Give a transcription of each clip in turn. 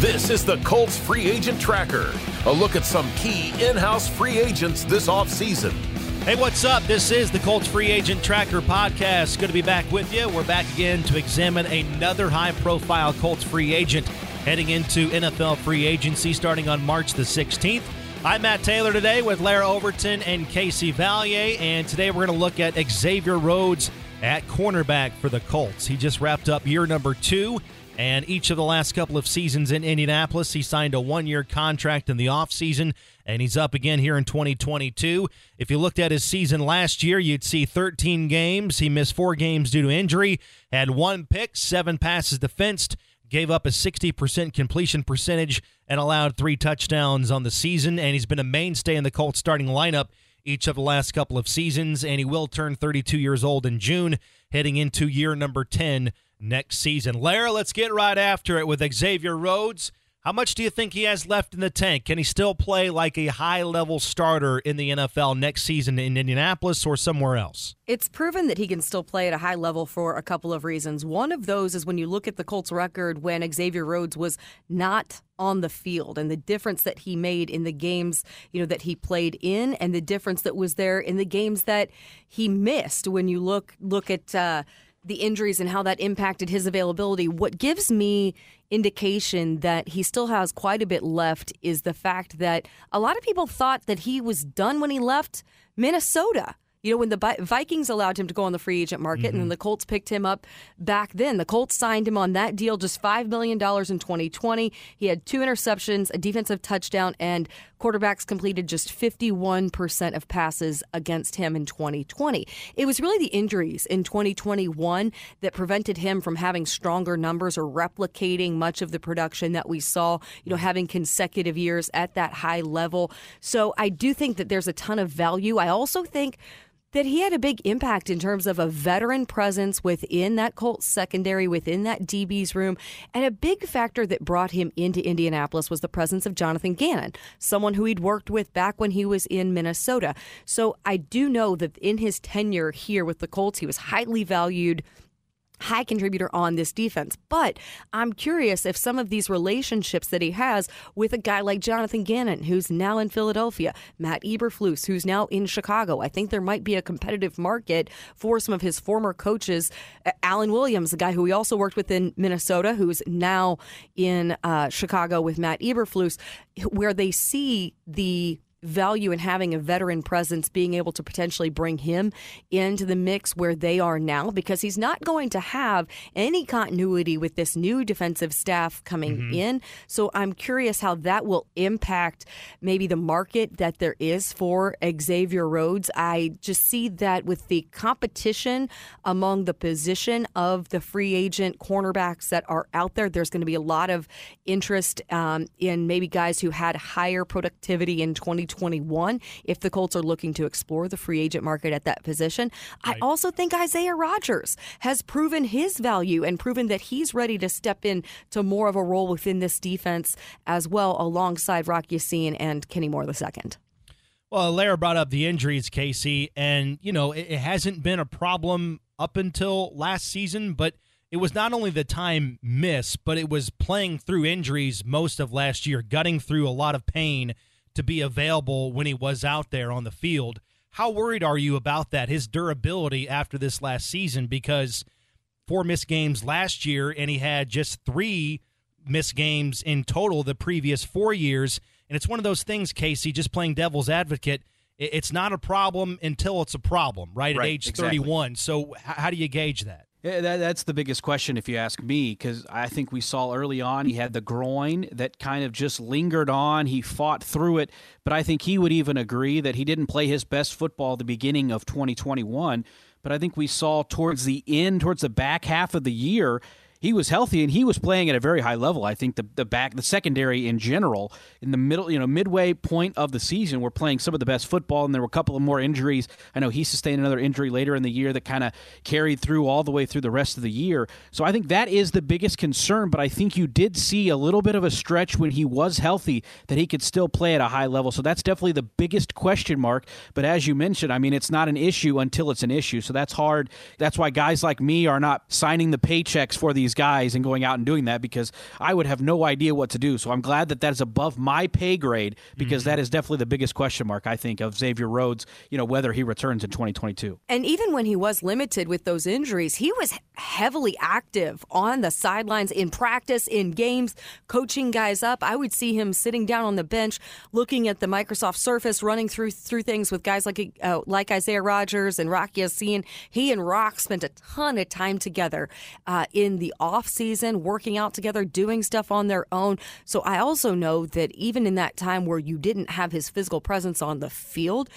This is the Colts Free Agent Tracker, a look at some key in house free agents this offseason. Hey, what's up? This is the Colts Free Agent Tracker podcast. Good to be back with you. We're back again to examine another high profile Colts free agent heading into NFL free agency starting on March the 16th. I'm Matt Taylor today with Larra Overton and Casey Valier, and today we're going to look at Xavier Rhodes at cornerback for the Colts. He just wrapped up year number two, and each of the last couple of seasons in Indianapolis, he signed a one year contract in the offseason, and he's up again here in 2022. If you looked at his season last year, you'd see 13 games. He missed four games due to injury, had one pick, seven passes defensed gave up a 60% completion percentage and allowed three touchdowns on the season. And he's been a mainstay in the Colts starting lineup each of the last couple of seasons. And he will turn 32 years old in June, heading into year number 10 next season. Larra, let's get right after it with Xavier Rhodes. How much do you think he has left in the tank? Can he still play like a high level starter in the NFL next season in Indianapolis or somewhere else? It's proven that he can still play at a high level for a couple of reasons. One of those is when you look at the Colts record when Xavier Rhodes was not on the field and the difference that he made in the games, you know, that he played in and the difference that was there in the games that he missed when you look look at uh, the injuries and how that impacted his availability. What gives me indication that he still has quite a bit left is the fact that a lot of people thought that he was done when he left Minnesota. You know, when the Vikings allowed him to go on the free agent market mm-hmm. and then the Colts picked him up back then, the Colts signed him on that deal just $5 million in 2020. He had two interceptions, a defensive touchdown, and quarterbacks completed just 51% of passes against him in 2020. It was really the injuries in 2021 that prevented him from having stronger numbers or replicating much of the production that we saw, you know, having consecutive years at that high level. So I do think that there's a ton of value. I also think that he had a big impact in terms of a veteran presence within that Colts secondary, within that DB's room. And a big factor that brought him into Indianapolis was the presence of Jonathan Gannon, someone who he'd worked with back when he was in Minnesota. So I do know that in his tenure here with the Colts, he was highly valued high contributor on this defense. But I'm curious if some of these relationships that he has with a guy like Jonathan Gannon, who's now in Philadelphia, Matt Eberflus, who's now in Chicago, I think there might be a competitive market for some of his former coaches. Alan Williams, the guy who he also worked with in Minnesota, who's now in uh, Chicago with Matt Eberflus, where they see the value in having a veteran presence, being able to potentially bring him into the mix where they are now, because he's not going to have any continuity with this new defensive staff coming mm-hmm. in. So I'm curious how that will impact maybe the market that there is for Xavier Rhodes. I just see that with the competition among the position of the free agent cornerbacks that are out there, there's going to be a lot of interest um, in maybe guys who had higher productivity in 2020 2021 if the Colts are looking to explore the free agent market at that position. Right. I also think Isaiah Rodgers has proven his value and proven that he's ready to step in to more of a role within this defense as well, alongside Rock Ya-Sin and Kenny Moore II. Well, Larra brought up the injuries, Casey, and you know it, it hasn't been a problem up until last season, but it was not only the time miss, but it was playing through injuries most of last year, gutting through a lot of pain to be available when he was out there on the field. How worried are you about that, his durability after this last season? Because four missed games last year, and he had just three missed games in total the previous four years. And it's one of those things, Casey, just playing devil's advocate. It's not a problem until it's a problem, right? right At age exactly. 31. So, how do you gauge that? Yeah, that, that's the biggest question, if you ask me, because I think we saw early on he had the groin that kind of just lingered on. He fought through it, but I think he would even agree that he didn't play his best football the beginning of 2021. But I think we saw towards the end, towards the back half of the year, he was healthy and he was playing at a very high level. I think the the back the secondary in general in the middle you know midway point of the season we're playing some of the best football and there were a couple of more injuries. I know he sustained another injury later in the year that kind of carried through all the way through the rest of the year. So I think that is the biggest concern. But I think you did see a little bit of a stretch when he was healthy that he could still play at a high level. So that's definitely the biggest question mark. But as you mentioned, I mean it's not an issue until it's an issue. So that's hard. That's why guys like me are not signing the paychecks for these guys and going out and doing that because I would have no idea what to do. So I'm glad that that is above my pay grade because mm-hmm. that is definitely the biggest question mark I think of Xavier Rhodes. You know whether he returns in 2022. And even when he was limited with those injuries, he was heavily active on the sidelines in practice, in games, coaching guys up. I would see him sitting down on the bench, looking at the Microsoft Surface, running through through things with guys like uh, like Isaiah Rodgers and Rock Ya-Sin. He and Rock spent a ton of time together uh, in the off season, working out together, doing stuff on their own. So I also know that even in that time where you didn't have his physical presence on the field,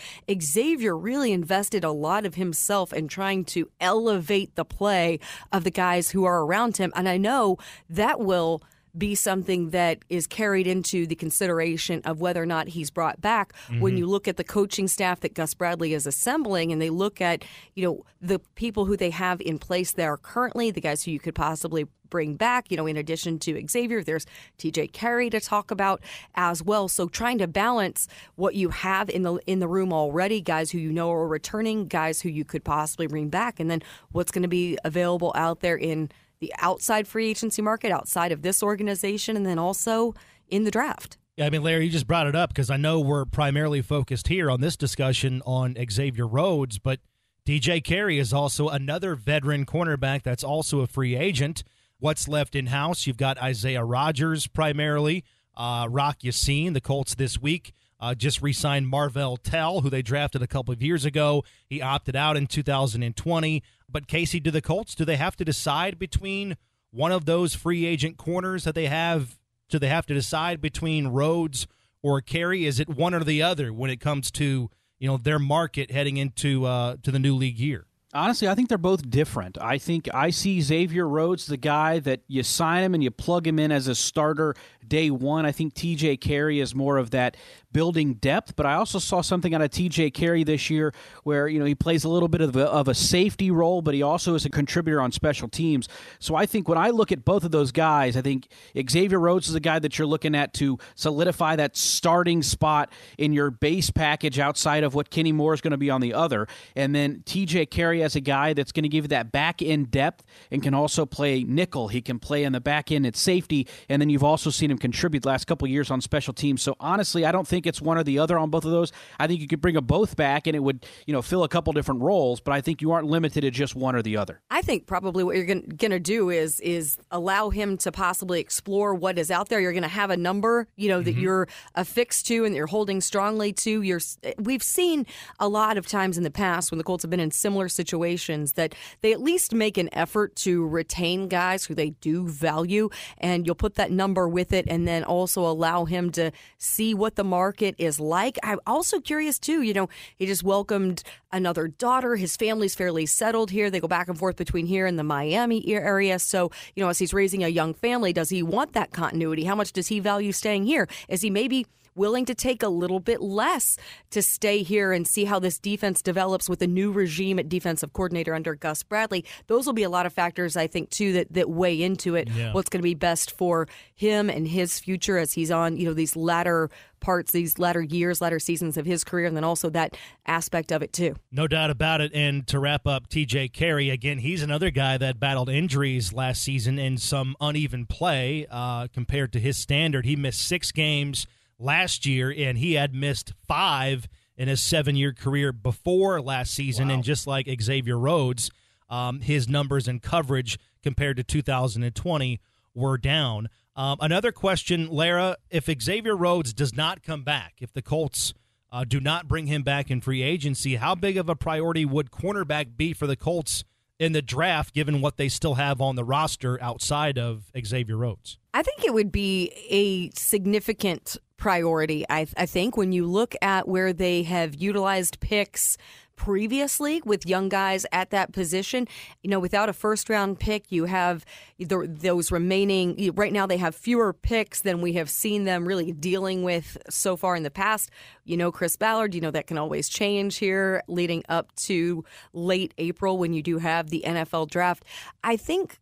Xavier really invested a lot of himself in trying to elevate the play of the guys who are around him. And I know that will be something that is carried into the consideration of whether or not he's brought back. Mm-hmm. When you look at the coaching staff that Gus Bradley is assembling and they look at, you know, the people who they have in place there currently, the guys who you could possibly bring back, you know, in addition to Xavier, there's TJ Carrie to talk about as well. So trying to balance what you have in the in the room already, guys who you know are returning, guys who you could possibly bring back, and then what's going to be available out there in the outside free agency market, outside of this organization, and then also in the draft. Yeah, I mean, Larry, you just brought it up because I know we're primarily focused here on this discussion on Xavier Rhodes, but TJ Carrie is also another veteran cornerback that's also a free agent. What's left in house? You've got Isaiah Rodgers primarily, uh, Rock Ya-Sin, the Colts this week. Uh, just re signed Marvell Tell, who they drafted a couple of years ago. He opted out in 2020. But Casey, do the Colts do they have to decide between one of those free agent corners that they have? Do they have to decide between Rhodes or Carrie? Is it one or the other when it comes to you know their market heading into uh, to the new league year? Honestly, I think they're both different. I think I see Xavier Rhodes, the guy that you sign him and you plug him in as a starter day one. I think TJ Carrie is more of that building depth, but I also saw something out of TJ Carrie this year where, you know, he plays a little bit of a, of a safety role, but he also is a contributor on special teams. So I think when I look at both of those guys, I think Xavier Rhodes is a guy that you're looking at to solidify that starting spot in your base package outside of what Kenny Moore is going to be on the other. And then TJ Carrie as a guy that's going to give you that back end depth and can also play nickel. He can play in the back end at safety. And then you've also seen him contribute last couple years on special teams. So honestly, I don't think it's one or the other on both of those. I think you could bring them both back and it would, you know, fill a couple different roles, but I think you aren't limited to just one or the other. I think probably what you're going to do is is allow him to possibly explore what is out there. You're going to have a number, you know, that mm-hmm. you're affixed to and that you're holding strongly to. You're we've seen a lot of times in the past when the Colts have been in similar situations that they at least make an effort to retain guys who they do value and you'll put that number with it and then also allow him to see what the market is like. I'm also curious too, you know, he just welcomed another daughter. His family's fairly settled here. They go back and forth between here and the Miami area. So, you know, as he's raising a young family, does he want that continuity? How much does he value staying here? Is he maybe willing to take a little bit less to stay here and see how this defense develops with a new regime at defensive coordinator under Gus Bradley. Those will be a lot of factors, I think, too, that, that weigh into it. Yeah. What's going to be best for him and his future as he's on, you know, these latter parts, these latter years, latter seasons of his career, and then also that aspect of it too. No doubt about it. And to wrap up, TJ Carrie again, he's another guy that battled injuries last season and some uneven play uh, compared to his standard. He missed six games last year, and he had missed five in his seven year career before last season. Wow. And just like Xavier Rhodes, um, his numbers and coverage compared to 2020 were down. Um, another question, Larra, if Xavier Rhodes does not come back, if the Colts uh, do not bring him back in free agency, how big of a priority would cornerback be for the Colts in the draft, given what they still have on the roster outside of Xavier Rhodes? I think it would be a significant priority. I, I think when you look at where they have utilized picks previously with young guys at that position. You know, without a first round pick, you have the, those remaining. Right now, they have fewer picks than we have seen them really dealing with so far in the past. You know, Chris Ballard, you know, that can always change here leading up to late April when you do have the NFL draft. I think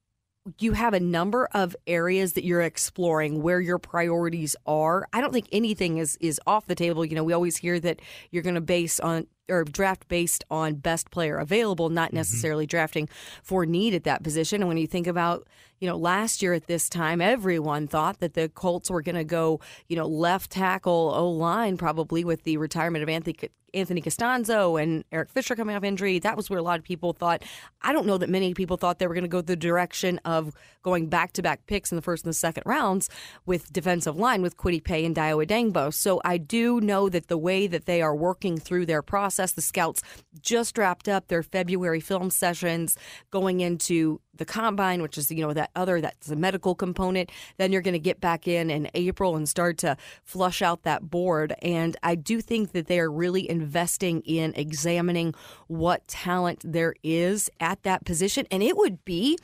you have a number of areas that you're exploring where your priorities are. I don't think anything is is off the table. You know, we always hear that you're going to base on or draft based on best player available, not mm-hmm. necessarily mm-hmm. drafting for need at that position. And when you think about, you know, last year at this time, everyone thought that the Colts were going to go, you know, left tackle, O line, probably with the retirement of Anthony Anthony Castonzo and Eric Fisher coming off injury. That was where a lot of people thought. I don't know that many people thought they were going to go the direction of going back to back picks in the first and the second rounds with defensive line with Kwity Paye and Dayo Odeyingbo. So I do know that the way that they are working through their process, the scouts just wrapped up their February film sessions going into the combine, which is you know that other that's the medical component. Then you're going to get back in in April and start to flush out that board. And I do think that they are really investing in examining what talent there is at that position, and it would be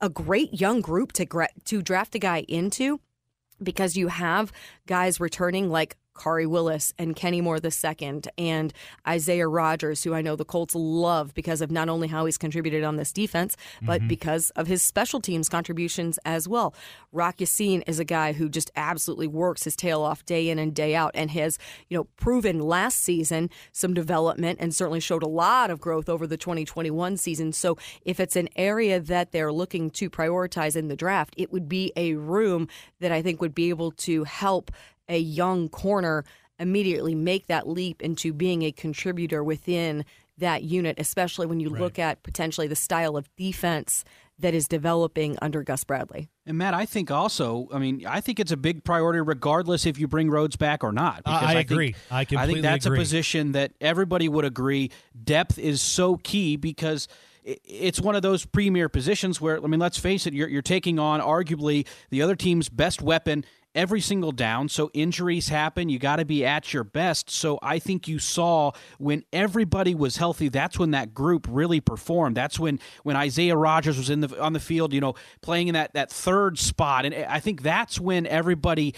a great young group to to draft a guy into because you have guys returning like Khari Willis and Kenny Moore II and Isaiah Rodgers, who I know the Colts love because of not only how he's contributed on this defense, but mm-hmm. because of his special teams contributions as well. Rock Ya-Sin is a guy who just absolutely works his tail off day in and day out and has, you know, proven last season some development and certainly showed a lot of growth over the 2021 season. So if it's an area that they're looking to prioritize in the draft, it would be a room that I think would be able to help a young corner immediately make that leap into being a contributor within that unit, especially when you right. look at potentially the style of defense that is developing under Gus Bradley. And Matt, I think also, I mean, I think it's a big priority regardless if you bring Rhodes back or not. Because I, I agree. Think, I completely agree. I think that's agree. a position that everybody would agree depth is so key because it's one of those premier positions where, I mean, let's face it, you're, you're taking on arguably the other team's best weapon every single down. So injuries happen. You got to be at your best. So I think you saw when everybody was healthy, that's when that group really performed. That's when when Isaiah Rodgers was in the on the field, you know, playing in that that third spot. And I think that's when everybody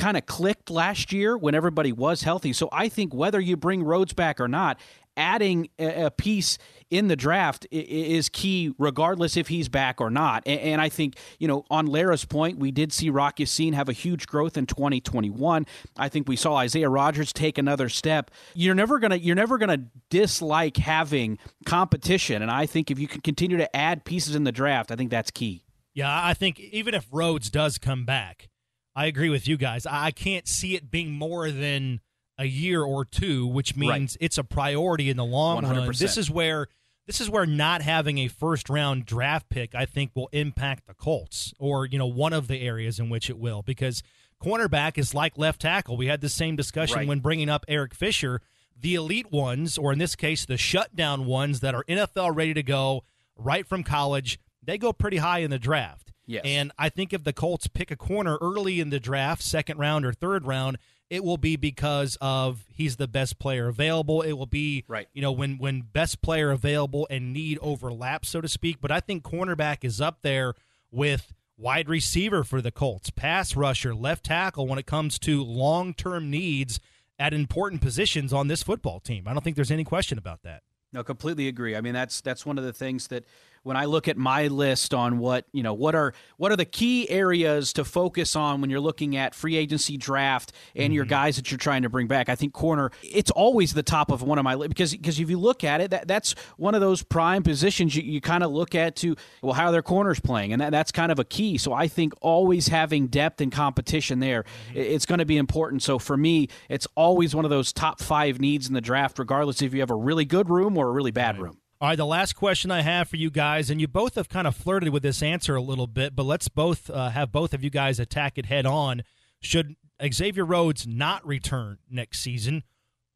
kind of clicked last year when everybody was healthy. So I think whether you bring Rhodes back or not, adding a piece in the draft is key, regardless if he's back or not. And I think, you know, on Larra's point, we did see Rocky Ya-Sin have a huge growth in 2021. I think we saw Isaiah Rodgers take another step. You're never gonna you're never gonna dislike having competition, and I think if you can continue to add pieces in the draft, I think that's key. Yeah, I think even if Rhodes does come back, I agree with you guys. I can't see it being more than a year or two, which means right. it's a priority in the long 100%. run. This is where this is where not having a first round draft pick, I think, will impact the Colts, or you know, one of the areas in which it will, because cornerback is like left tackle. We had the same discussion right. when bringing up Eric Fisher. The elite ones, or in this case, the shutdown ones that are NFL ready to go right from college, they go pretty high in the draft. Yes. And I think if the Colts pick a corner early in the draft, second round or third round, it will be because of he's the best player available. It will be right. You know when when best player available and need overlap, so to speak. But I think cornerback is up there with wide receiver for the Colts, pass rusher, left tackle when it comes to long term needs at important positions on this football team. I don't think there's any question about that. No, completely agree. I mean, that's that's one of the things that when I look at my list on what you know what are what are the key areas to focus on when you're looking at free agency draft and mm-hmm. your guys that you're trying to bring back. I think corner it's always the top of one of my list because because if you look at it, that that's one of those prime positions you, you kind of look at to well how are their corners playing and that, that's kind of a key. So I think always having depth and competition there mm-hmm. it's going to be important. So for me, it's always one of those top five needs in the draft, regardless if you have a really good room or a really bad right. room. All right, the last question I have for you guys, and you both have kind of flirted with this answer a little bit, but let's both uh, have both of you guys attack it head on. Should Xavier Rhodes not return next season?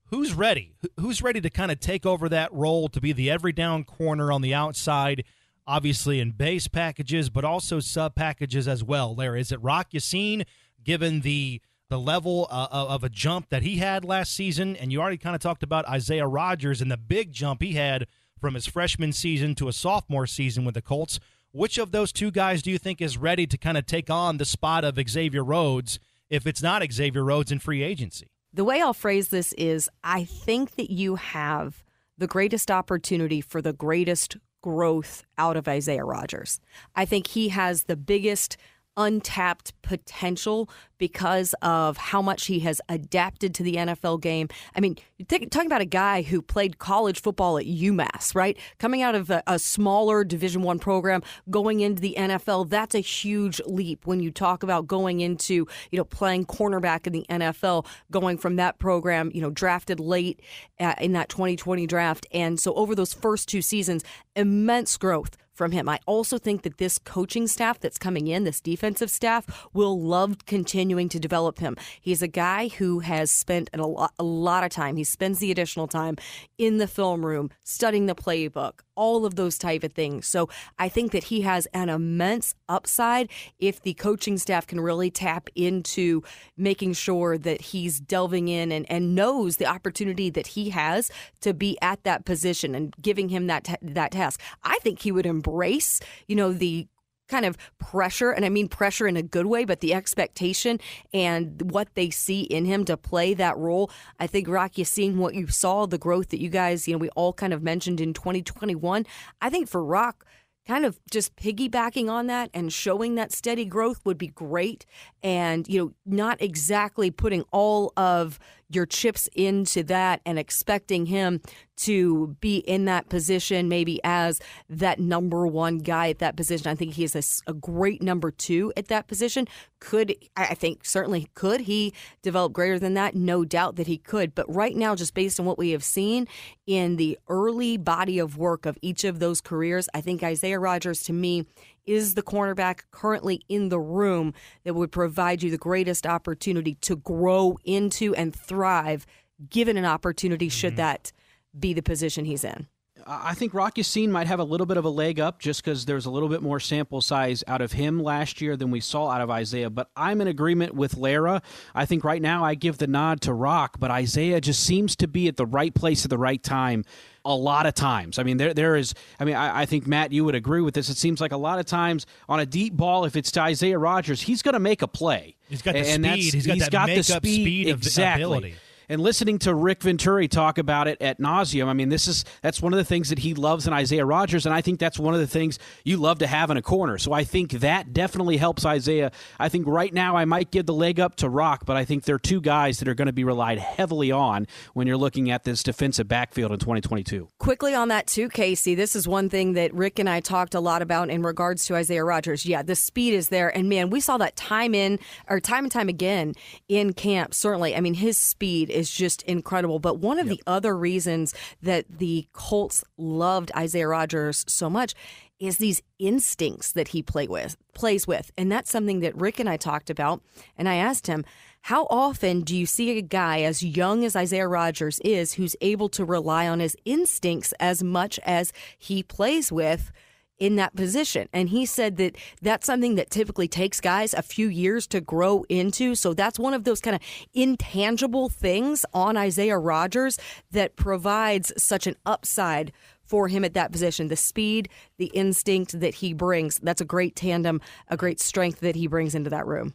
Who's ready? Who's ready to kind of take over that role to be the every down corner on the outside, obviously in base packages, but also sub packages as well? There is it Rock Ya-Sin, given the the level uh, of a jump that he had last season, and you already kind of talked about Isaiah Rodgers and the big jump he had from his freshman season to a sophomore season with the Colts. Which of those two guys do you think is ready to kind of take on the spot of Xavier Rhodes if it's not Xavier Rhodes in free agency? The way I'll phrase this is I think that you have the greatest opportunity for the greatest growth out of Isaiah Rodgers. I think he has the biggest untapped potential because of how much he has adapted to the NFL game. I mean, talking about a guy who played college football at UMass, right? Coming out of a, a smaller Division One program, going into the NFL, that's a huge leap. When you talk about going into, you know, playing cornerback in the NFL, going from that program, you know, drafted late uh, in that 2020 draft, and so over those first two seasons, immense growth from him. I also think that this coaching staff that's coming in, this defensive staff, will love continuing to develop him. He's a guy who has spent a lot, a lot of time. He spends the additional time in the film room, studying the playbook, all of those type of things. So I think that he has an immense upside if the coaching staff can really tap into making sure that he's delving in and, and knows the opportunity that he has to be at that position and giving him that t- that task. I think he would embrace, you know, the kind of pressure, and I mean pressure in a good way, but the expectation and what they see in him to play that role. I think Rocky, seeing what you saw, the growth that you guys, you know, we all kind of mentioned in 2021. I think for Rock, kind of just piggybacking on that and showing that steady growth would be great and you know not exactly putting all of your chips into that and expecting him to be in that position maybe as that number one guy at that position. I think he is a, a, great number two at that position. Could, I think, certainly could he develop greater than that? No doubt that he could. But right now, just based on what we have seen in the early body of work of each of those careers, I think Isaiah Rodgers to me is the cornerback currently in the room that would provide you the greatest opportunity to grow into and thrive given an opportunity should mm-hmm. that be the position he's in. I think Rock Ya-Sin might have a little bit of a leg up just because there's a little bit more sample size out of him last year than we saw out of Isaiah. But I'm in agreement with Larra. I think right now I give the nod to Rock, but Isaiah just seems to be at the right place at the right time a lot of times. I mean, there there is. I mean, I, I, think Matt, you would agree with this. It seems like a lot of times on a deep ball, if it's to Isaiah Rodgers, he's going to make a play. He's got the and speed. He's got, he's got the speed, speed exactly. ability and listening to Rick Venturi talk about it at nauseum, I mean, this is that's one of the things that he loves in Isaiah Rodgers, and I think that's one of the things you love to have in a corner. So I think that definitely helps Isaiah. I think right now I might give the leg up to Rock, but I think they're two guys that are going to be relied heavily on when you're looking at this defensive backfield in 2022. Quickly on that too, Casey. This is one thing that Rick and I talked a lot about in regards to Isaiah Rodgers. Yeah, the speed is there, and man, we saw that time in or time and time again in camp. Certainly, I mean, his speed is just incredible. But one of yep. the other reasons that the Colts loved Isaiah Rodgers so much is these instincts that he play with plays with. And that's something that Rick and I talked about. And I asked him, how often do you see a guy as young as Isaiah Rodgers is who's able to rely on his instincts as much as he plays with in that position. And he said that that's something that typically takes guys a few years to grow into. So that's one of those kind of intangible things on Isaiah Rodgers that provides such an upside for him at that position. The speed, the instinct that he brings, that's a great tandem, a great strength that he brings into that room.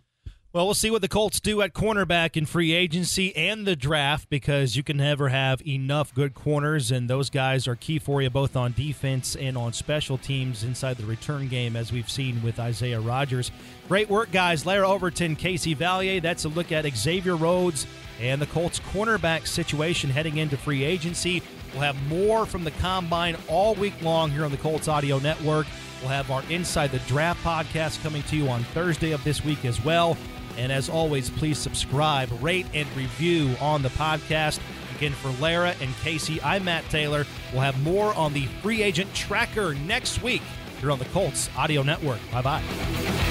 Well, we'll see what the Colts do at cornerback in free agency and the draft because you can never have enough good corners, and those guys are key for you both on defense and on special teams inside the return game, as we've seen with Isaiah Rodgers. Great work, guys. Larra Overton, Casey Valier. That's a look at Xavier Rhodes and the Colts cornerback situation heading into free agency. We'll have more from the combine all week long here on the Colts Audio Network. We'll have our Inside the Draft podcast coming to you on Thursday of this week as well. And as always, please subscribe, rate, and review on the podcast. Again, for Larra and Casey, I'm Matt Taylor. We'll have more on the free agent tracker next week here on the Colts Audio Network. Bye bye.